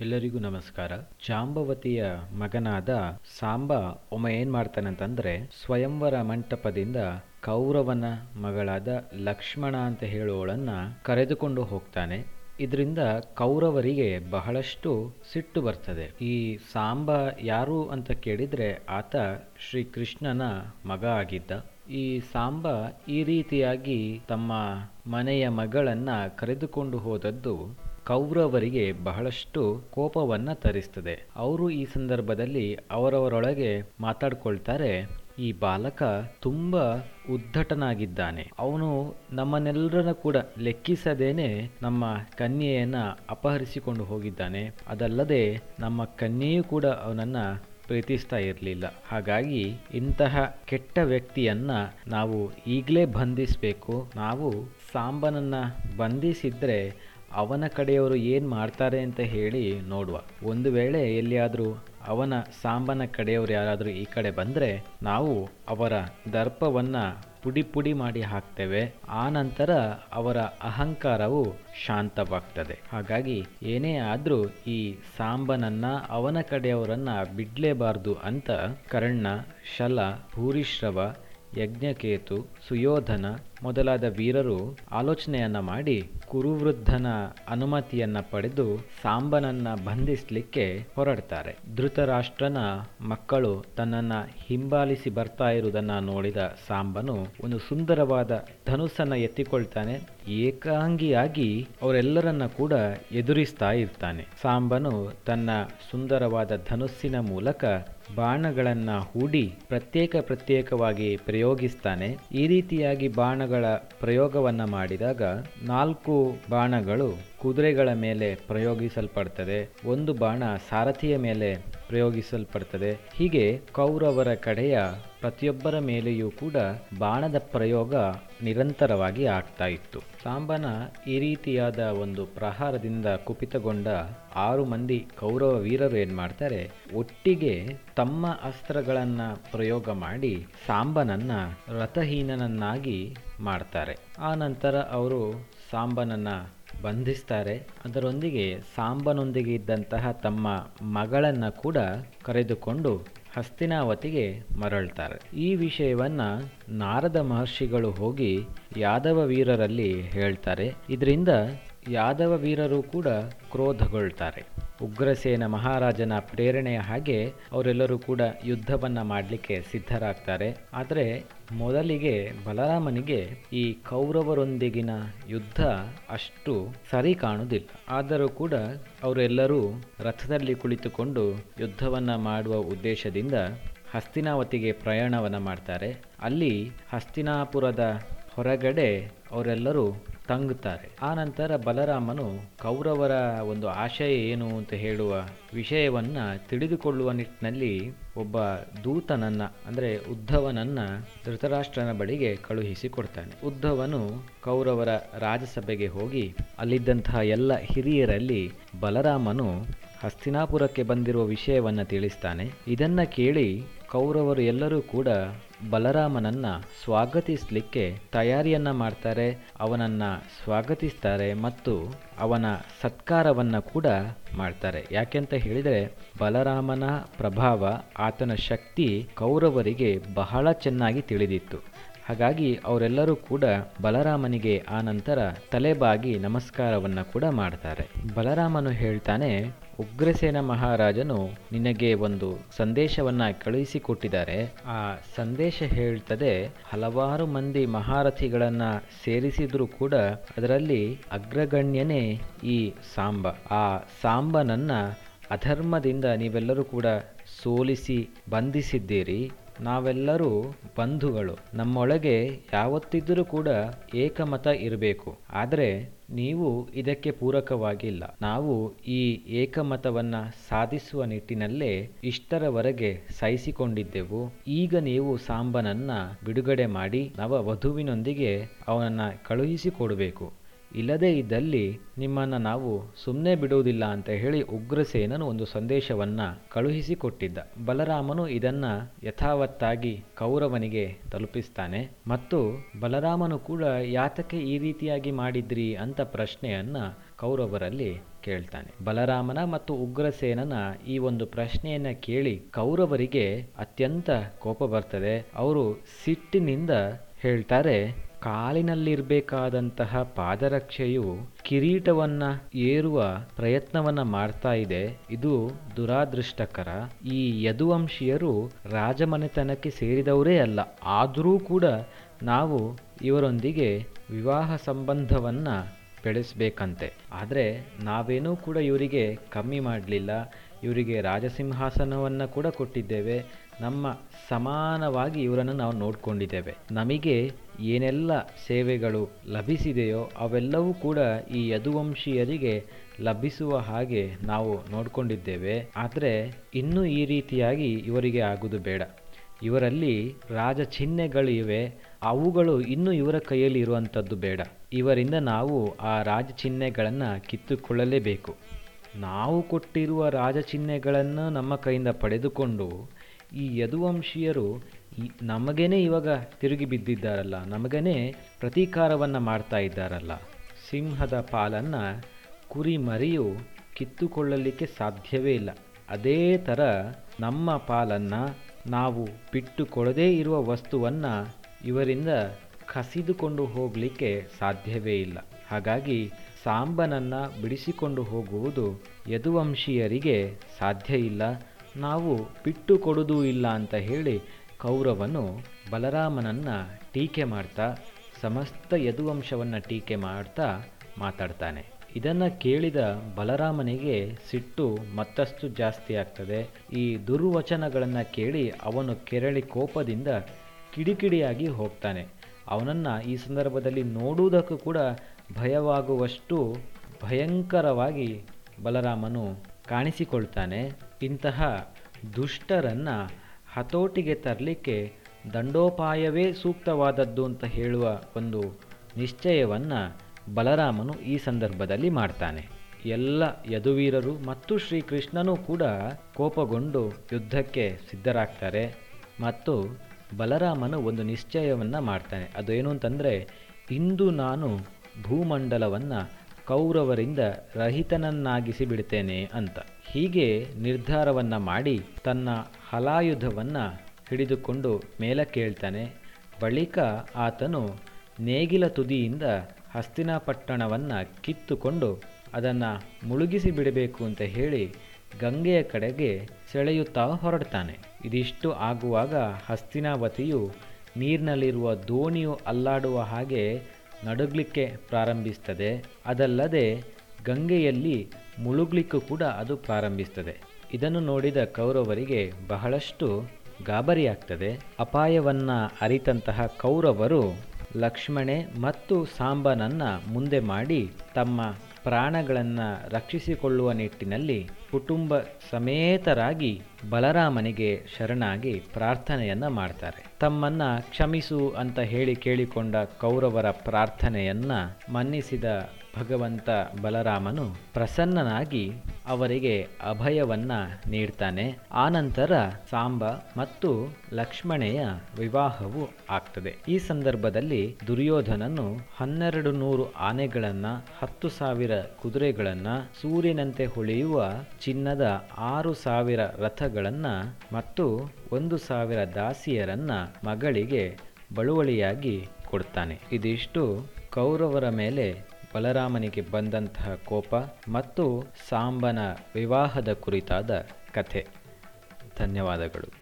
ಎಲ್ಲರಿಗೂ ನಮಸ್ಕಾರ. ಜಾಂಬವತಿಯ ಮಗನಾದ ಸಾಂಬ ಒಮ್ಮೆ ಏನ್ ಮಾಡ್ತಾನೆ ಅಂತಂದ್ರೆ ಸ್ವಯಂವರ ಮಂಟಪದಿಂದ ಕೌರವನ ಮಗಳಾದ ಲಕ್ಷ್ಮಣ ಅಂತ ಹೇಳುವವಳನ್ನ ಕರೆದುಕೊಂಡು ಹೋಗ್ತಾನೆ. ಇದರಿಂದ ಕೌರವರಿಗೆ ಬಹಳಷ್ಟು ಸಿಟ್ಟು ಬರ್ತದೆ. ಈ ಸಾಂಬ ಯಾರು ಅಂತ ಕೇಳಿದ್ರೆ ಆತ ಶ್ರೀಕೃಷ್ಣನ ಮಗ ಆಗಿದ್ದ. ಈ ಸಾಂಬ ಈ ರೀತಿಯಾಗಿ ತಮ್ಮ ಮನೆಯ ಮಗಳನ್ನ ಕರೆದುಕೊಂಡು ಹೋದದ್ದು ಕೌರವರಿಗೆ ಬಹಳಷ್ಟು ಕೋಪವನ್ನ ತರಿಸ್ತದೆ. ಅವರು ಈ ಸಂದರ್ಭದಲ್ಲಿ ಅವರವರೊಳಗೆ ಮಾತಾಡ್ಕೊಳ್ತಾರೆ, ಈ ಬಾಲಕ ತುಂಬಾ ಉದ್ದಟನಾಗಿದ್ದಾನೆ ಅವನು ನಮ್ಮನ್ನೆಲ್ಲರನ್ನ ಕೂಡ ಲೆಕ್ಕಿಸದೇನೆ ನಮ್ಮ ಕನ್ಯೆಯನ್ನ ಅಪಹರಿಸಿಕೊಂಡು ಹೋಗಿದ್ದಾನೆ. ಅದಲ್ಲದೆ ನಮ್ಮ ಕನ್ಯೆಯೂ ಕೂಡ ಅವನನ್ನ ಪ್ರೀತಿಸ್ತಾ ಇರಲಿಲ್ಲ. ಹಾಗಾಗಿ ಇಂತಹ ಕೆಟ್ಟ ವ್ಯಕ್ತಿಯನ್ನ ನಾವು ಈಗಲೇ ಬಂಧಿಸಬೇಕು. ನಾವು ಸಾಂಬನನ್ನ ಬಂಧಿಸಿದ್ರೆ ಅವನ ಕಡೆಯವರು ಏನು ಮಾಡ್ತಾರೆ ಅಂತ ಹೇಳಿ ನೋಡುವ. ಒಂದು ವೇಳೆ ಎಲ್ಲಿಯಾದರೂ ಅವನ ಸಾಂಬನ ಕಡೆಯವರು ಯಾರಾದರೂ ಈ ಕಡೆ ಬಂದರೆ ನಾವು ಅವರ ದರ್ಪವನ್ನು ಪುಡಿ ಪುಡಿ ಮಾಡಿ ಹಾಕ್ತೇವೆ. ಆ ನಂತರ ಅವರ ಅಹಂಕಾರವು ಶಾಂತವಾಗ್ತದೆ. ಹಾಗಾಗಿ ಏನೇ ಆದರೂ ಈ ಸಾಂಬನನ್ನ ಅವನ ಕಡೆಯವರನ್ನ ಬಿಡಲೇಬಾರ್ದು ಅಂತ ಕರ್ಣ, ಶಲ, ಭೂರಿಶ್ರವ, ಯಜ್ಞಕೇತು, ಸುಯೋಧನ ಮೊದಲಾದ ವೀರರು ಆಲೋಚನೆಯನ್ನ ಮಾಡಿ ಕುರುವೃದ್ಧನ ಅನುಮತಿಯನ್ನ ಪಡೆದು ಸಾಂಬನನ್ನ ಬಂಧಿಸಲಿಕ್ಕೆ ಹೊರಡ್ತಾರೆ. ಧೃತರಾಷ್ಟ್ರನ ಮಕ್ಕಳು ತನ್ನನ್ನ ಹಿಂಬಾಲಿಸಿ ಬರ್ತಾ ಇರುವುದನ್ನ ನೋಡಿದ ಸಾಂಬನು ಒಂದು ಸುಂದರವಾದ ಧನುಸ್ಸನ್ನ ಎತ್ತಿಕೊಳ್ತಾನೆ. ಏಕಾಂಗಿಯಾಗಿ ಅವರೆಲ್ಲರನ್ನ ಕೂಡ ಎದುರಿಸ್ತಾ ಇರ್ತಾನೆ. ಸಾಂಬನು ತನ್ನ ಸುಂದರವಾದ ಧನುಸ್ಸಿನ ಮೂಲಕ ಬಾಣಗಳನ್ನ ಹೂಡಿ ಪ್ರತ್ಯೇಕ ಪ್ರತ್ಯೇಕವಾಗಿ ಪ್ರಯೋಗಿಸ್ತಾನೆ. ಈ ರೀತಿಯಾಗಿ ಬಾಣಗಳ ಪ್ರಯೋಗವನ್ನ ಮಾಡಿದಾಗ ನಾಲ್ಕು ಬಾಣಗಳು ಕುದುರೆಗಳ ಮೇಲೆ ಪ್ರಯೋಗಿಸಲ್ಪಡ್ತದೆ. ಒಂದು ಬಾಣ ಸಾರಥಿಯ ಮೇಲೆ ಪ್ರಯೋಗಿಸಲ್ಪಡ್ತದೆ. ಹೀಗೆ ಕೌರವರ ಕಡೆಯ ಪ್ರತಿಯೊಬ್ಬರ ಮೇಲೆಯೂ ಕೂಡ ಬಾಣದ ಪ್ರಯೋಗ ನಿರಂತರವಾಗಿ ಆಗ್ತಾ ಇತ್ತು. ಸಾಂಬನ ಈ ರೀತಿಯಾದ ಒಂದು ಪ್ರಹಾರದಿಂದ ಕುಪಿತಗೊಂಡ ಆರು ಮಂದಿ ಕೌರವ ವೀರರು ಏನು ಮಾಡ್ತಾರೆ, ಒಟ್ಟಿಗೆ ತಮ್ಮ ಅಸ್ತ್ರಗಳನ್ನು ಪ್ರಯೋಗ ಮಾಡಿ ಸಾಂಬನನ್ನ ರಥಹೀನನನ್ನಾಗಿ ಮಾಡ್ತಾರೆ. ಆ ನಂತರ ಅವರು ಸಾಂಬನನ್ನ ಬಂಧಿಸ್ತಾರೆ. ಅದರೊಂದಿಗೆ ಸಾಂಬನೊಂದಿಗೆ ಇದ್ದಂತಹ ತಮ್ಮ ಮಗಳನ್ನ ಕೂಡ ಕರೆದುಕೊಂಡು ಹಸ್ತಿನಾವತಿಗೆ ಮರಳ್ತಾರೆ. ಈ ವಿಷಯವನ್ನ ನಾರದ ಮಹರ್ಷಿಗಳು ಹೋಗಿ ಯಾದವ ವೀರರಲ್ಲಿ ಹೇಳ್ತಾರೆ. ಇದರಿಂದ ಯಾದವ ವೀರರು ಕೂಡ ಕ್ರೋಧಗೊಳ್ತಾರೆ. ಉಗ್ರಸೇನ ಮಹಾರಾಜನ ಪ್ರೇರಣೆಯ ಹಾಗೆ ಅವರೆಲ್ಲರೂ ಕೂಡ ಯುದ್ಧವನ್ನ ಮಾಡಲಿಕ್ಕೆ ಸಿದ್ಧರಾಗ್ತಾರೆ. ಆದರೆ ಮೊದಲಿಗೆ ಬಲರಾಮನಿಗೆ ಈ ಕೌರವರೊಂದಿಗಿನ ಯುದ್ಧ ಅಷ್ಟು ಸರಿ ಕಾಣುವುದಿಲ್ಲ ಆದರೂ ಕೂಡ ಅವರೆಲ್ಲರೂ ರಥದಲ್ಲಿ ಕುಳಿತುಕೊಂಡು ಯುದ್ಧವನ್ನು ಮಾಡುವ ಉದ್ದೇಶದಿಂದ ಹಸ್ತಿನಾವತಿಗೆ ಪ್ರಯಾಣವನ್ನು ಮಾಡ್ತಾರೆ. ಅಲ್ಲಿ ಹಸ್ತಿನಾಪುರದ ಹೊರಗಡೆ ಅವರೆಲ್ಲರೂ ತಂಗುತ್ತಾರೆ. ಆ ನಂತರ ಬಲರಾಮನು ಕೌರವರ ಒಂದು ಆಶಯ ಏನು ಅಂತ ಹೇಳುವ ವಿಷಯವನ್ನ ತಿಳಿದುಕೊಳ್ಳುವ ನಿಟ್ಟಿನಲ್ಲಿ ಒಬ್ಬ ದೂತನನ್ನ, ಅಂದ್ರೆ ಉದ್ಧವನನ್ನ ಧೃತರಾಷ್ಟ್ರನ ಬಳಿಗೆ ಕಳುಹಿಸಿ ಕೊಡ್ತಾನೆ. ಉದ್ಧವನು ಕೌರವರ ರಾಜಸಭೆಗೆ ಹೋಗಿ ಅಲ್ಲಿದ್ದಂತಹ ಎಲ್ಲ ಹಿರಿಯರಲ್ಲಿ ಬಲರಾಮನು ಹಸ್ತಿನಾಪುರಕ್ಕೆ ಬಂದಿರುವ ವಿಷಯವನ್ನು ತಿಳಿಸ್ತಾನೆ. ಇದನ್ನು ಕೇಳಿ ಕೌರವರು ಎಲ್ಲರೂ ಕೂಡ ಬಲರಾಮನನ್ನ ಸ್ವಾಗತಿಸಲಿಕ್ಕೆ ತಯಾರಿಯನ್ನ ಮಾಡ್ತಾರೆ, ಅವನನ್ನ ಸ್ವಾಗತಿಸ್ತಾರೆ ಮತ್ತು ಅವನ ಸತ್ಕಾರವನ್ನು ಕೂಡ ಮಾಡ್ತಾರೆ. ಯಾಕೆಂತ ಹೇಳಿದರೆ, ಬಲರಾಮನ ಪ್ರಭಾವ, ಆತನ ಶಕ್ತಿ ಕೌರವರಿಗೆ ಬಹಳ ಚೆನ್ನಾಗಿ ತಿಳಿದಿತ್ತು. ಹಾಗಾಗಿ ಅವರೆಲ್ಲರೂ ಕೂಡ ಬಲರಾಮನಿಗೆ ಆನಂತರ ನಂತರ ತಲೆಬಾಗಿ ನಮಸ್ಕಾರವನ್ನು ಕೂಡ ಮಾಡ್ತಾರೆ. ಬಲರಾಮನು ಹೇಳ್ತಾನೆ ಉಗ್ರಸೇನ ಮಹಾರಾಜನು ನಿನಗೆ ಒಂದು ಸಂದೇಶವನ್ನ ಕಳುಹಿಸಿಕೊಟ್ಟಿದ್ದಾರೆ. ಆ ಸಂದೇಶ ಹೇಳ್ತದೆ, ಹಲವಾರು ಮಂದಿ ಮಹಾರಥಿಗಳನ್ನ ಸೇರಿಸಿದ್ರು ಕೂಡ ಅದರಲ್ಲಿ ಅಗ್ರಗಣ್ಯನೇ ಈ ಸಾಂಬ. ಆ ಸಾಂಬನನ್ನ ಅಧರ್ಮದಿಂದ ನೀವೆಲ್ಲರೂ ಕೂಡ ಸೋಲಿಸಿ ಬಂಧಿಸಿದ್ದೀರಿ. ನಾವೆಲ್ಲರೂ ಬಂಧುಗಳು. ನಮ್ಮೊಳಗೆ ಯಾವತ್ತಿದ್ದರೂ ಕೂಡ ಏಕಮತ ಇರಬೇಕು. ಆದರೆ ನೀವು ಇದಕ್ಕೆ ಪೂರಕವಾಗಿಲ್ಲ. ನಾವು ಈ ಏಕಮತವನ್ನ ಸಾಧಿಸುವ ನಿಟ್ಟಿನಲ್ಲೇ ಇಷ್ಟರವರೆಗೆ ಸಹಿಸಿಕೊಂಡಿದ್ದೆವು. ಈಗ ನೀವು ಸಾಂಬನನ್ನ ಬಿಡುಗಡೆ ಮಾಡಿ ನವ ವಧುವಿನೊಂದಿಗೆ ಅವನನ್ನ ಕಳುಹಿಸಿಕೊಡಬೇಕು ಇಲ್ಲದೇ ಇದ್ದಲ್ಲಿ ನಿಮ್ಮನ್ನು ನಾವು ಸುಮ್ಮನೆ ಬಿಡುವುದಿಲ್ಲ ಅಂತ ಹೇಳಿ ಉಗ್ರಸೇನನು ಒಂದು ಸಂದೇಶವನ್ನು ಕಳುಹಿಸಿಕೊಟ್ಟಿದ್ದ. ಬಲರಾಮನು ಇದನ್ನ ಯಥಾವತ್ತಾಗಿ ಕೌರವನಿಗೆ ತಲುಪಿಸ್ತಾನೆ. ಮತ್ತು ಬಲರಾಮನು ಕೂಡ ಯಾತಕ್ಕೆ ಈ ರೀತಿಯಾಗಿ ಮಾಡಿದ್ರಿ ಅಂತ ಪ್ರಶ್ನೆಯನ್ನು ಕೌರವರಲ್ಲಿ ಕೇಳ್ತಾನೆ. ಬಲರಾಮನ ಮತ್ತು ಉಗ್ರಸೇನನ ಈ ಒಂದು ಪ್ರಶ್ನೆಯನ್ನ ಕೇಳಿ ಕೌರವರಿಗೆ ಅತ್ಯಂತ ಕೋಪ ಬರ್ತದೆ. ಅವರು ಸಿಟ್ಟಿನಿಂದ ಹೇಳ್ತಾರೆ ಕಾಲಿನಲ್ಲಿರ್ಬೇಕಾದಂತಹ ಪಾದರಕ್ಷೆಯು ಕಿರೀಟವನ್ನ ಏರುವ ಪ್ರಯತ್ನವನ್ನ ಮಾಡ್ತಾ ಇದೆ. ಇದು ದುರಾದೃಷ್ಟಕರ. ಈ ಯದುವಂಶೀಯರು ರಾಜಮನೆತನಕ್ಕೆ ಸೇರಿದವರೇ ಅಲ್ಲ. ಆದರೂ ಕೂಡ ನಾವು ಇವರೊಂದಿಗೆ ವಿವಾಹ ಸಂಬಂಧವನ್ನ ಬೆಳೆಸಬೇಕಂತೆ. ಆದರೆ ನಾವೇನೂ ಕೂಡ ಇವರಿಗೆ ಕಮ್ಮಿ ಮಾಡಲಿಲ್ಲ. ಇವರಿಗೆ ರಾಜಸಿಂಹಾಸನವನ್ನು ಕೂಡ ಕೊಟ್ಟಿದ್ದೇವೆ. ನಮ್ಮ ಸಮಾನವಾಗಿ ಇವರನ್ನು ನಾವು ನೋಡಿಕೊಂಡಿದ್ದೇವೆ. ನಮಗೆ ಏನೆಲ್ಲ ಸೇವೆಗಳು ಲಭಿಸಿದೆಯೋ ಅವೆಲ್ಲವೂ ಕೂಡ ಈ ಯದುವಂಶೀಯರಿಗೆ ಲಭಿಸುವ ಹಾಗೆ ನಾವು ನೋಡಿಕೊಂಡಿದ್ದೇವೆ. ಆದರೆ ಇನ್ನೂ ಈ ರೀತಿಯಾಗಿ ಇವರಿಗೆ ಆಗುವುದು ಬೇಡ. ಇವರಲ್ಲಿ ರಾಜ ಚಿಹ್ನೆಗಳು ಇವೆ ಅವುಗಳು ಇನ್ನೂ ಇವರ ಕೈಯಲ್ಲಿ ಇರುವಂಥದ್ದು ಬೇಡ. ಇವರಿಂದ ನಾವು ಆ ರಾಜ ಚಿಹ್ನೆಗಳನ್ನು ಕಿತ್ತುಕೊಳ್ಳಲೇಬೇಕು. ನಾವು ಕೊಟ್ಟಿರುವ ರಾಜ ಚಿಹ್ನೆಗಳನ್ನು ನಮ್ಮ ಕೈಯಿಂದ ಪಡೆದುಕೊಂಡು ಈ ಯದುವಂಶೀಯರು ಈ ನಮಗೇನೆ ಇವಾಗ ತಿರುಗಿ ಬಿದ್ದಿದ್ದಾರಲ್ಲ, ನಮಗೇನೆ ಪ್ರತೀಕಾರವನ್ನು ಮಾಡ್ತಾ ಇದ್ದಾರಲ್ಲ. ಸಿಂಹದ ಪಾಲನ್ನು ಕುರಿ ಮರಿಯು ಕಿತ್ತುಕೊಳ್ಳಲಿಕ್ಕೆ ಸಾಧ್ಯವೇ ಇಲ್ಲ. ಅದೇ ಥರ ನಮ್ಮ ಪಾಲನ್ನು ನಾವು ಬಿಟ್ಟುಕೊಡದೇ ಇರುವ ವಸ್ತುವನ್ನು ಇವರಿಂದ ಕಸಿದುಕೊಂಡು ಹೋಗಲಿಕ್ಕೆ ಸಾಧ್ಯವೇ ಇಲ್ಲ. ಹಾಗಾಗಿ ಸಾಂಬನನ್ನು ಬಿಡಿಸಿಕೊಂಡು ಹೋಗುವುದು ಯದುವಂಶೀಯರಿಗೆ ಸಾಧ್ಯ ಇಲ್ಲ. ನಾವು ಬಿಟ್ಟು ಕೊಡುವುದೂ ಇಲ್ಲ ಅಂತ ಹೇಳಿ ಕೌರವನು ಬಲರಾಮನನ್ನ ಟೀಕೆ ಮಾಡ್ತಾ, ಸಮಸ್ತ ಯದುವಂಶವನ್ನು ಟೀಕೆ ಮಾಡ್ತಾ ಮಾತಾಡ್ತಾನೆ. ಇದನ್ನು ಕೇಳಿದ ಬಲರಾಮನಿಗೆ ಸಿಟ್ಟು ಮತ್ತಷ್ಟು ಜಾಸ್ತಿ ಆಗ್ತದೆ. ಈ ದುರ್ವಚನಗಳನ್ನು ಕೇಳಿ ಅವನು ಕೆರಳಿ ಕೋಪದಿಂದ ಕಿಡಿಕಿಡಿಯಾಗಿ ಹೋಗ್ತಾನೆ. ಅವನನ್ನು ಈ ಸಂದರ್ಭದಲ್ಲಿ ನೋಡುವುದಕ್ಕೂ ಕೂಡ ಭಯವಾಗುವಷ್ಟು ಭಯಂಕರವಾಗಿ ಬಲರಾಮನು ಕಾಣಿಸಿಕೊಳ್ತಾನೆ. ಇಂತಹ ದುಷ್ಟರನ್ನು ಹತೋಟಿಗೆ ತರಲಿಕ್ಕೆ ದಂಡೋಪಾಯವೇ ಸೂಕ್ತವಾದದ್ದು ಅಂತ ಹೇಳುವ ಒಂದು ನಿಶ್ಚಯವನ್ನು ಬಲರಾಮನು ಈ ಸಂದರ್ಭದಲ್ಲಿ ಮಾಡ್ತಾನೆ. ಎಲ್ಲ ಯದುವೀರರು ಮತ್ತು ಶ್ರೀಕೃಷ್ಣನೂ ಕೂಡ ಕೋಪಗೊಂಡು ಯುದ್ಧಕ್ಕೆ ಸಿದ್ಧರಾಗ್ತಾರೆ ಮತ್ತು ಬಲರಾಮನು ಒಂದು ನಿಶ್ಚಯವನ್ನು ಮಾಡ್ತಾನೆ. ಅದೇನು ಅಂತಂದರೆ, ಇಂದು ನಾನು ಭೂಮಂಡಲವನ್ನು ಕೌರವರಿಂದ ರಹಿತನನ್ನಾಗಿಸಿ ಬಿಡ್ತೇನೆ ಅಂತ. ಹೀಗೆ ನಿರ್ಧಾರವನ್ನು ಮಾಡಿ ತನ್ನ ಹಲಾಯುಧವನ್ನು ಹಿಡಿದುಕೊಂಡು ಮೇಲೆ ಕೇಳ್ತಾನೆ ಬಳಿಕ ಆತನು ನೇಗಿಲ ತುದಿಯಿಂದ ಹಸ್ತಿನಾಪಟ್ಟಣವನ್ನು ಕಿತ್ತುಕೊಂಡು ಅದನ್ನು ಮುಳುಗಿಸಿ ಬಿಡಬೇಕು ಅಂತ ಹೇಳಿ ಗಂಗೆಯ ಕಡೆಗೆ ಸೆಳೆಯುತ್ತಾ ಹೊರಡ್ತಾನೆ. ಇದಿಷ್ಟು ಆಗುವಾಗ ಹಸ್ತಿನಾವತಿಯು ನೀರಿನಲ್ಲಿರುವ ದೋಣಿಯು ಅಲ್ಲಾಡುವ ಹಾಗೆ ನಡುಗಲಿಕ್ಕೆ ಪ್ರಾರಂಭಿಸ್ತದೆ. ಅದಲ್ಲದೆ ಗಂಗೆಯಲ್ಲಿ ಮುಳುಗ್ಲಿಕ್ಕೂ ಕೂಡ ಅದು ಪ್ರಾರಂಭಿಸ್ತದೆ. ಇದನ್ನು ನೋಡಿದ ಕೌರವರಿಗೆ ಬಹಳಷ್ಟು ಗಾಬರಿಯಾಗ್ತದೆ. ಅಪಾಯವನ್ನ ಅರಿತಂತಹ ಕೌರವರು ಲಕ್ಷ್ಮಣೆ ಮತ್ತು ಸಾಂಬನನ್ನ ಮುಂದೆ ಮಾಡಿ ತಮ್ಮ ಪ್ರಾಣಗಳನ್ನು ರಕ್ಷಿಸಿಕೊಳ್ಳುವ ನಿಟ್ಟಿನಲ್ಲಿ ಕುಟುಂಬ ಸಮೇತರಾಗಿ ಬಲರಾಮನಿಗೆ ಶರಣಾಗಿ ಪ್ರಾರ್ಥನೆಯನ್ನ ಮಾಡ್ತಾರೆ. ತಮ್ಮನ್ನ ಕ್ಷಮಿಸು ಅಂತ ಹೇಳಿ ಕೇಳಿಕೊಂಡ ಕೌರವರ ಪ್ರಾರ್ಥನೆಯನ್ನ ಮನ್ನಿಸಿದ ಭಗವಂತ ಬಲರಾಮನು ಪ್ರಸನ್ನನಾಗಿ ಅವರಿಗೆ ಅಭಯವನ್ನ ನೀಡ್ತಾನೆ. ಆನಂತರ ಸಾಂಬ ಮತ್ತು ಲಕ್ಷ್ಮಣೆಯ ವಿವಾಹವು ಆಗ್ತದೆ. ಈ ಸಂದರ್ಭದಲ್ಲಿ ದುರ್ಯೋಧನನು ಹನ್ನೆರಡು ನೂರು ಆನೆಗಳನ್ನ, ಹತ್ತು ಸಾವಿರ ಕುದುರೆಗಳನ್ನ, ಸೂರ್ಯನಂತೆ ಹೊಳೆಯುವ ಚಿನ್ನದ ಆರು ಸಾವಿರ ರಥಗಳನ್ನ ಮತ್ತು ಒಂದು ಸಾವಿರ ದಾಸಿಯರನ್ನ ಮಗಳಿಗೆ ಬಳುವಳಿಯಾಗಿ ಕೊಡ್ತಾನೆ. ಇದಿಷ್ಟು ಕೌರವರ ಮೇಲೆ ಬಲರಾಮನಿಗೆ ಬಂದಂತಹ ಕೋಪ ಮತ್ತು ಸಾಂಬನ ವಿವಾಹದ ಕುರಿತಾದ ಕಥೆ. ಧನ್ಯವಾದಗಳು.